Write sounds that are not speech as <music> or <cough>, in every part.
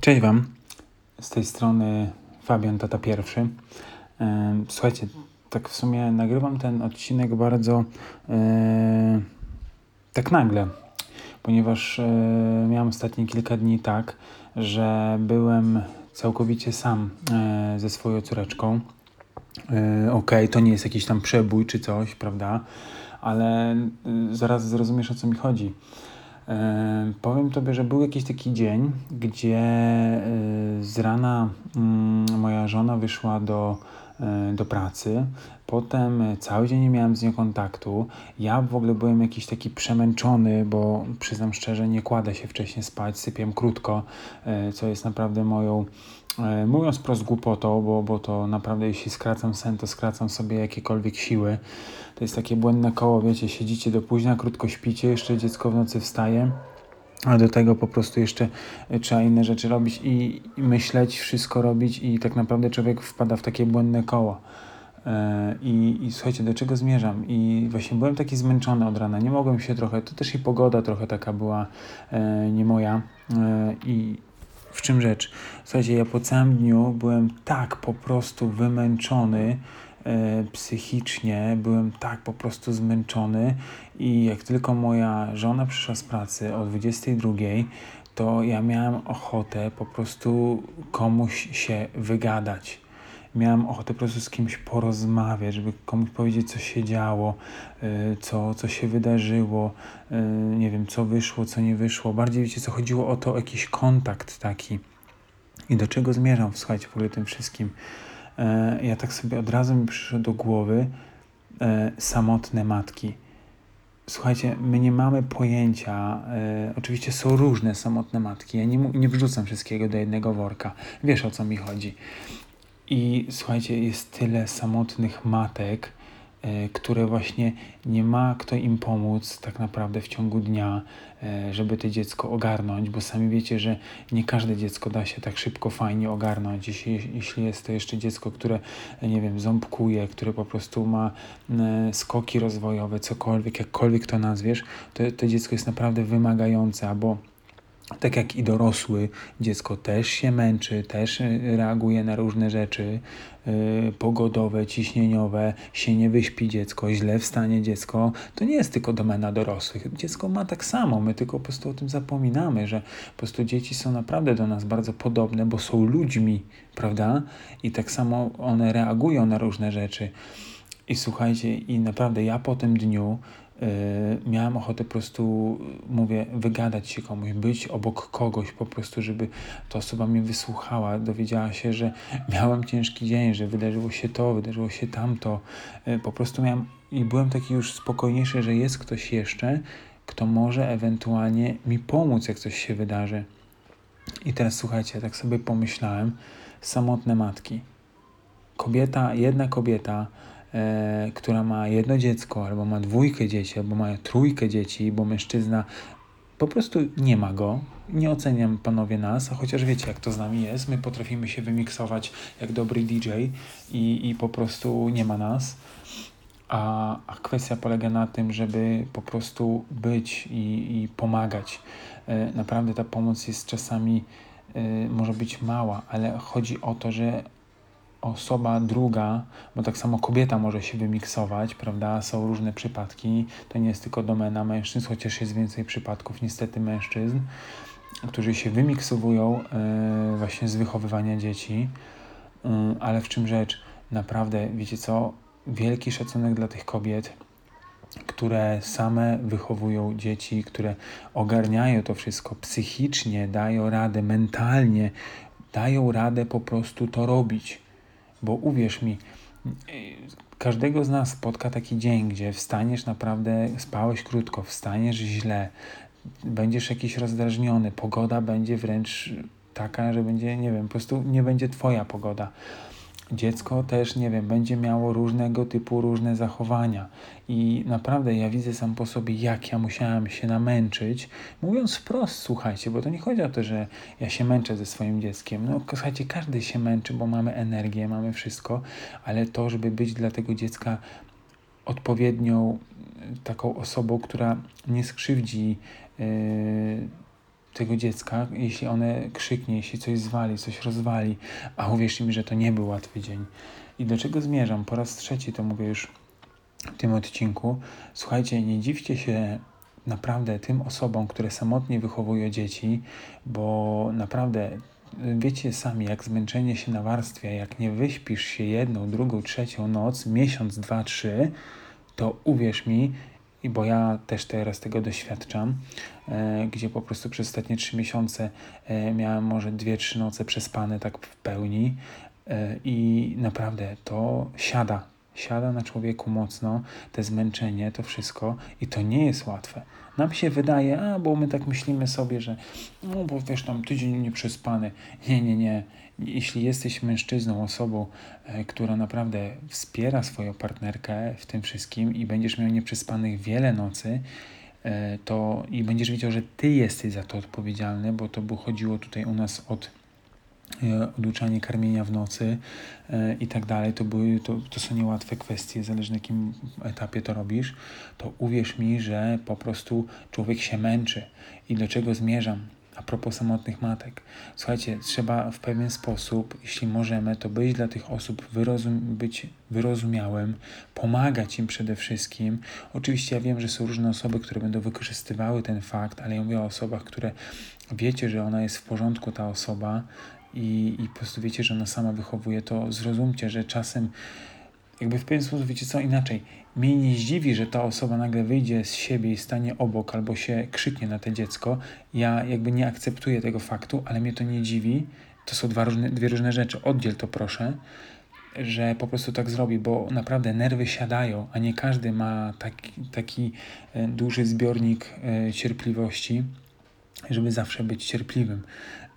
Cześć Wam, z tej strony Fabian Tata Pierwszy. Słuchajcie, tak w sumie nagrywam ten odcinek bardzo tak nagle, ponieważ miałem ostatnie kilka dni tak, że byłem całkowicie sam ze swoją córeczką. Okej, okay, to nie jest jakiś tam przebój czy coś, prawda? Ale zaraz zrozumiesz o co mi chodzi. Powiem Tobie, że był jakiś taki dzień, gdzie e, z rana mm, moja żona wyszła do, e, do pracy. Potem cały dzień nie miałem z nią kontaktu. Ja w ogóle byłem jakiś taki przemęczony, bo przyznam szczerze, nie kładę się wcześniej spać, sypiam krótko, e, co jest naprawdę moją, mówiąc prost głupotą, bo, bo to naprawdę jeśli skracam sen, to skracam sobie jakiekolwiek siły. To jest takie błędne koło, wiecie, siedzicie do późna, krótko śpicie, jeszcze dziecko w nocy wstaje, a do tego po prostu jeszcze e, trzeba inne rzeczy robić i, myśleć, wszystko robić i tak naprawdę człowiek wpada w takie błędne koło. E, I, I słuchajcie, do czego zmierzam? I właśnie byłem taki zmęczony od rana, nie mogłem się trochę, to też i pogoda trochę taka była e, nie moja. E, I w czym rzecz? Słuchajcie, ja po całym dniu byłem tak po prostu wymęczony, E, psychicznie, byłem tak po prostu zmęczony i jak tylko moja żona przyszła z pracy o 22, to ja miałem ochotę po prostu komuś się wygadać. Miałem ochotę po prostu z kimś porozmawiać, żeby komuś powiedzieć, co się działo, e, co, co się wydarzyło, e, nie wiem, co wyszło, co nie wyszło. Bardziej wiecie, co chodziło o to, jakiś kontakt taki. I do czego zmierzam, słuchajcie, w ogóle tym wszystkim. E, ja tak sobie od razu mi przyszło do głowy e, samotne matki. Słuchajcie, my nie mamy pojęcia, e, oczywiście są różne samotne matki, ja nie, nie wrzucam wszystkiego do jednego worka, wiesz o co mi chodzi. I słuchajcie, jest tyle samotnych matek, E, które właśnie nie ma kto im pomóc tak naprawdę w ciągu dnia, e, żeby to dziecko ogarnąć, bo sami wiecie, że nie każde dziecko da się tak szybko, fajnie ogarnąć. Jeśli, jeśli jest to jeszcze dziecko, które, nie wiem, ząbkuje, które po prostu ma e, skoki rozwojowe, cokolwiek, jakkolwiek to nazwiesz, to to dziecko jest naprawdę wymagające, albo tak jak i dorosły, dziecko też się męczy, też y, reaguje na różne rzeczy yy, pogodowe, ciśnieniowe, się nie wyśpi dziecko, źle wstanie dziecko. To nie jest tylko domena dorosłych. Dziecko ma tak samo, my tylko po prostu o tym zapominamy, że po prostu dzieci są naprawdę do nas bardzo podobne, bo są ludźmi, prawda? I tak samo one reagują na różne rzeczy. I słuchajcie, i naprawdę ja po tym dniu Yy, miałem ochotę po prostu, mówię, wygadać się komuś, być obok kogoś po prostu, żeby ta osoba mnie wysłuchała, dowiedziała się, że <laughs> miałem ciężki dzień, że wydarzyło się to, wydarzyło się tamto. Yy, po prostu miałem i byłem taki już spokojniejszy, że jest ktoś jeszcze, kto może ewentualnie mi pomóc, jak coś się wydarzy. I teraz słuchajcie, tak sobie pomyślałem, samotne matki. Kobieta, jedna kobieta, e, która ma jedno dziecko, albo ma dwójkę dzieci, albo ma trójkę dzieci, bo mężczyzna po prostu nie ma go. Nie oceniam panowie nas, a chociaż wiecie, jak to z nami jest. My potrafimy się wymiksować jak dobry DJ i, i po prostu nie ma nas. A, a kwestia polega na tym, żeby po prostu być i, i pomagać. E, naprawdę ta pomoc jest czasami e, może być mała, ale chodzi o to, że osoba druga, bo tak samo kobieta może się wymiksować, prawda? Są różne przypadki, to nie jest tylko domena mężczyzn, chociaż jest więcej przypadków niestety mężczyzn, którzy się wymiksowują yy, właśnie z wychowywania dzieci. Yy, ale w czym rzecz? Naprawdę, wiecie co? Wielki szacunek dla tych kobiet, które same wychowują dzieci, które ogarniają to wszystko psychicznie, dają radę mentalnie, dają radę po prostu to robić bo uwierz mi, każdego z nas spotka taki dzień, gdzie wstaniesz naprawdę, spałeś krótko, wstaniesz źle, będziesz jakiś rozdrażniony, pogoda będzie wręcz taka, że będzie, nie wiem, po prostu nie będzie twoja pogoda dziecko też, nie wiem, będzie miało różnego typu różne zachowania. I naprawdę ja widzę sam po sobie, jak ja musiałem się namęczyć. Mówiąc wprost, słuchajcie, bo to nie chodzi o to, że ja się męczę ze swoim dzieckiem. No, słuchajcie, każdy się męczy, bo mamy energię, mamy wszystko, ale to, żeby być dla tego dziecka odpowiednią taką osobą, która nie skrzywdzi. Yy, tego dziecka, jeśli one krzyknie, jeśli coś zwali, coś rozwali, a uwierzcie mi, że to nie był łatwy dzień. I do czego zmierzam? Po raz trzeci to mówię już w tym odcinku. Słuchajcie, nie dziwcie się naprawdę tym osobom, które samotnie wychowują dzieci, bo naprawdę wiecie sami, jak zmęczenie się nawarstwia, jak nie wyśpisz się jedną, drugą, trzecią noc, miesiąc, dwa, trzy, to uwierz mi, i bo ja też teraz tego doświadczam, e, gdzie po prostu przez ostatnie trzy miesiące e, miałem może dwie, trzy noce przespane tak w pełni e, i naprawdę to siada, siada na człowieku mocno, te zmęczenie, to wszystko i to nie jest łatwe. Nam się wydaje, a bo my tak myślimy sobie, że no bo wiesz, tam tydzień nieprzespany. Nie, nie, nie. Jeśli jesteś mężczyzną, osobą, e, która naprawdę wspiera swoją partnerkę w tym wszystkim i będziesz miał nieprzespanych wiele nocy, e, to i będziesz wiedział, że ty jesteś za to odpowiedzialny, bo to by chodziło tutaj u nas od E, oduczanie karmienia w nocy i tak dalej, to, były, to, to są niełatwe kwestie, zależy na jakim etapie to robisz, to uwierz mi, że po prostu człowiek się męczy. I do czego zmierzam? A propos samotnych matek. Słuchajcie, trzeba w pewien sposób, jeśli możemy, to być dla tych osób wyrozum być wyrozumiałym, pomagać im przede wszystkim. Oczywiście ja wiem, że są różne osoby, które będą wykorzystywały ten fakt, ale ja mówię o osobach, które wiecie, że ona jest w porządku, ta osoba, i, i po prostu wiecie, że ona sama wychowuje, to zrozumcie, że czasem jakby w pewien sposób, wiecie co, inaczej. Mnie nie zdziwi, że ta osoba nagle wyjdzie z siebie i stanie obok albo się krzyknie na to dziecko. Ja jakby nie akceptuję tego faktu, ale mnie to nie dziwi. To są dwa różne, dwie różne rzeczy. Oddziel to proszę, że po prostu tak zrobi, bo naprawdę nerwy siadają, a nie każdy ma taki, taki e, duży zbiornik e, cierpliwości, żeby zawsze być cierpliwym.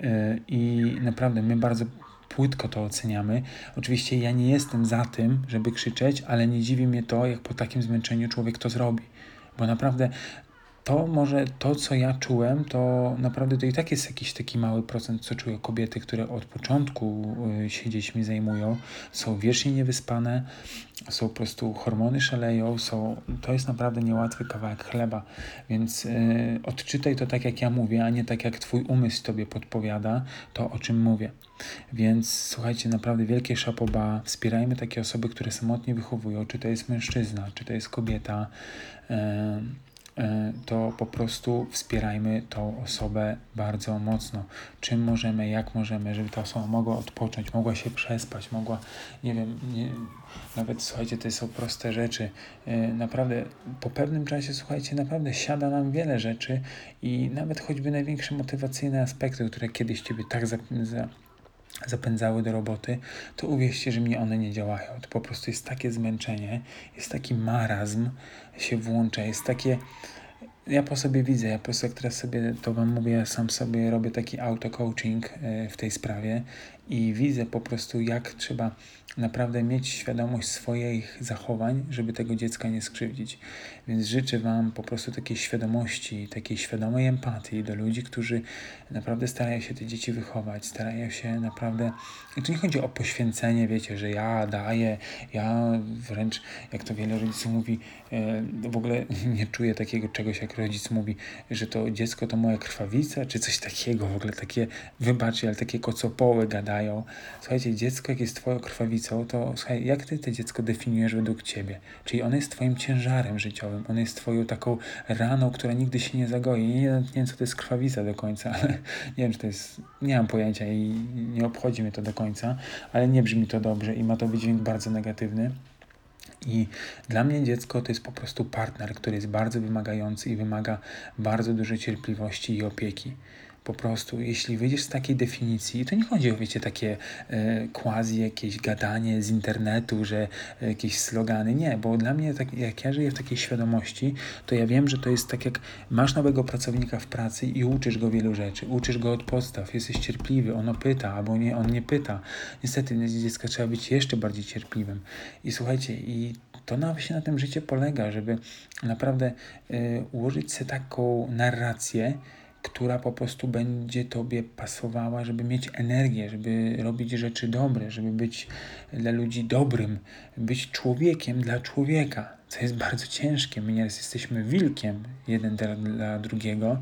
E, i naprawdę my bardzo płytko to oceniamy. Oczywiście ja nie jestem za tym, żeby krzyczeć, ale nie dziwi mnie to, jak po takim zmęczeniu człowiek to zrobi. Bo naprawdę to może to, co ja czułem, to naprawdę to i tak jest jakiś taki mały procent, co czują kobiety, które od początku y, się dziećmi zajmują, są wiecznie niewyspane, są po prostu hormony szaleją, są, to jest naprawdę niełatwy kawałek chleba, więc yy, odczytaj to tak, jak ja mówię, a nie tak, jak twój umysł tobie podpowiada to, o czym mówię. Więc słuchajcie, naprawdę wielkie szapoba, wspierajmy takie osoby, które samotnie wychowują, czy to jest mężczyzna, czy to jest kobieta, to po prostu wspierajmy tą osobę bardzo mocno. Czym możemy, jak możemy, żeby ta osoba mogła odpocząć, mogła się przespać, mogła, nie wiem, nie, nawet słuchajcie, to są proste rzeczy. E, naprawdę po pewnym czasie, słuchajcie, naprawdę siada nam wiele rzeczy i nawet choćby największe motywacyjne aspekty, które kiedyś Ciebie tak za, za zapędzały do roboty, to uwierzcie, że mnie one nie działają. To po prostu jest takie zmęczenie, jest taki marazm się włącza, jest takie... Ja po sobie widzę, ja po prostu teraz sobie to wam mówię, ja sam sobie robię taki auto-coaching e, w tej sprawie i widzę po prostu jak trzeba naprawdę mieć świadomość swoich zachowań, żeby tego dziecka nie skrzywdzić. Więc życzę Wam po prostu takiej świadomości, takiej świadomej empatii do ludzi, którzy naprawdę starają się te dzieci wychować, starają się naprawdę. Tu nie chodzi o poświęcenie, wiecie, że ja daję, ja wręcz, jak to wiele rodziców mówi, e, w ogóle <laughs> nie czuję takiego czegoś, jak rodzic mówi, że to dziecko to moja krwawica, czy coś takiego, w ogóle takie, wybaczcie, ale takie kocopoły gadają. Słuchajcie, dziecko, jak jest Twoją krwawicą, to słuchaj, jak Ty to dziecko definiujesz według Ciebie? Czyli ono jest Twoim ciężarem życiowym on jest twoją taką raną, która nigdy się nie zagoi. Nie, nie wiem, co to jest krwawica do końca, <laughs> ale nie wiem, czy to jest, nie mam pojęcia i nie obchodzi mnie to do końca, ale nie brzmi to dobrze i ma to wydźwięk bardzo negatywny. I dla mnie dziecko to jest po prostu partner, który jest bardzo wymagający i wymaga bardzo dużej cierpliwości i opieki. Po prostu, jeśli wyjdziesz z takiej definicji, to nie chodzi o, wiecie, takie e, quasi jakieś gadanie z internetu, że e, jakieś slogany. Nie, bo dla mnie, tak, jak ja żyję w takiej świadomości, to ja wiem, że to jest tak, jak masz nowego pracownika w pracy i uczysz go wielu rzeczy. Uczysz go od podstaw, jesteś cierpliwy, ono pyta, albo nie, on nie pyta. Niestety, dziecka trzeba być jeszcze bardziej cierpliwym. I słuchajcie, i to na, właśnie na tym życie polega, żeby naprawdę e, ułożyć sobie taką narrację, która po prostu będzie Tobie pasowała, żeby mieć energię, żeby robić rzeczy dobre, żeby być dla ludzi dobrym, być człowiekiem dla człowieka, co jest bardzo ciężkie. My nieraz jesteśmy wilkiem jeden dla, dla drugiego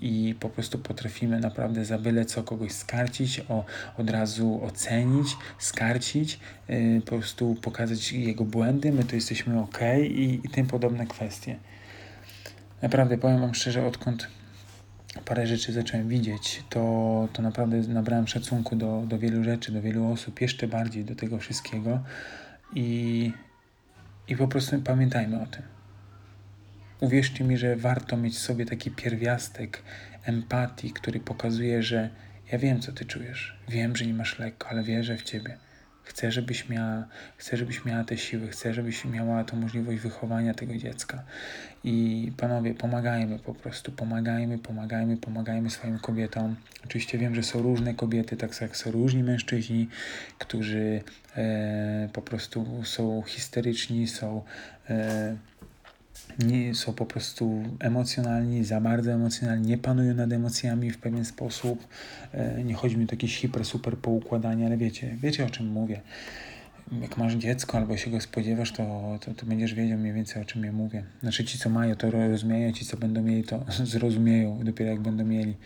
i po prostu potrafimy naprawdę za byle co kogoś skarcić, o, od razu ocenić, skarcić, yy, po prostu pokazać jego błędy, my to jesteśmy ok i, i tym podobne kwestie. Naprawdę powiem Wam szczerze, odkąd parę rzeczy zacząłem widzieć, to, to naprawdę nabrałem szacunku do, do wielu rzeczy, do wielu osób, jeszcze bardziej do tego wszystkiego i, i po prostu pamiętajmy o tym. Uwierzcie mi, że warto mieć w sobie taki pierwiastek empatii, który pokazuje, że ja wiem, co ty czujesz. Wiem, że nie masz lekko, ale wierzę w ciebie. Chcę, żebyś miała, chcę, żebyś miała te siły, chcę, żebyś miała tą możliwość wychowania tego dziecka. I panowie, pomagajmy po prostu, pomagajmy, pomagajmy, pomagajmy swoim kobietom. Oczywiście wiem, że są różne kobiety, tak jak są różni mężczyźni, którzy e, po prostu są histeryczni, są. E, nie są po prostu emocjonalni, za bardzo emocjonalni, nie panują nad emocjami w pewien sposób. E, nie chodzi mi o jakieś hiper, super poukładanie, ale wiecie, wiecie o czym mówię. Jak masz dziecko albo się go spodziewasz, to, to, to będziesz wiedział mniej więcej o czym ja mówię. Znaczy ci, co mają, to rozumieją, ci, co będą mieli, to <laughs> zrozumieją dopiero jak będą mieli.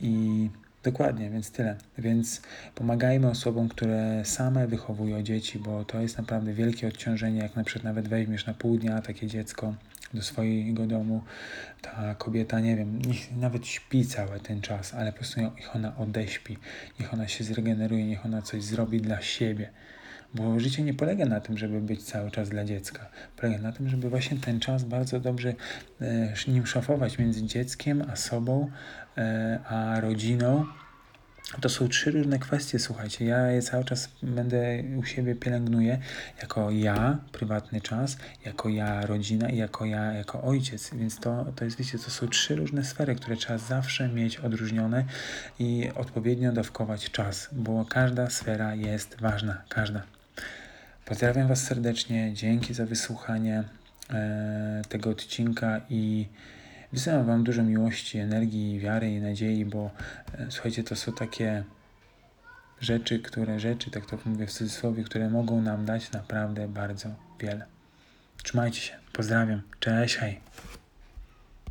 I Dokładnie, więc tyle. Więc pomagajmy osobom, które same wychowują dzieci, bo to jest naprawdę wielkie odciążenie, jak na przykład nawet weźmiesz na pół dnia takie dziecko do swojego domu, ta kobieta, nie wiem, niech nawet śpi cały ten czas, ale po prostu niech ona odeśpi, niech ona się zregeneruje, niech ona coś zrobi dla siebie. Bo życie nie polega na tym, żeby być cały czas dla dziecka. Polega na tym, żeby właśnie ten czas bardzo dobrze e, nim szafować między dzieckiem a sobą, e, a rodziną, to są trzy różne kwestie, słuchajcie. Ja je cały czas będę u siebie pielęgnuję jako ja, prywatny czas, jako ja, rodzina i jako ja, jako ojciec. Więc to, to jest, wiecie, to są trzy różne sfery, które trzeba zawsze mieć odróżnione i odpowiednio dawkować czas, bo każda sfera jest ważna, każda. Pozdrawiam Was serdecznie, dzięki za wysłuchanie e, tego odcinka i Wysyłam Wam dużo miłości, energii, wiary i nadziei, bo e, słuchajcie, to są takie rzeczy, które rzeczy, tak to mówię w cudzysłowie, które mogą nam dać naprawdę bardzo wiele. Trzymajcie się, pozdrawiam, cześć, hej.